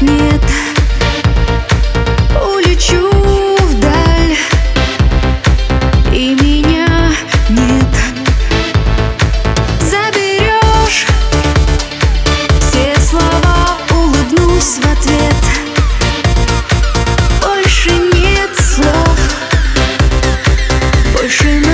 нет. Улечу вдаль И меня нет. Заберешь Все слова улыбнусь в ответ. Больше нет слов Больше нет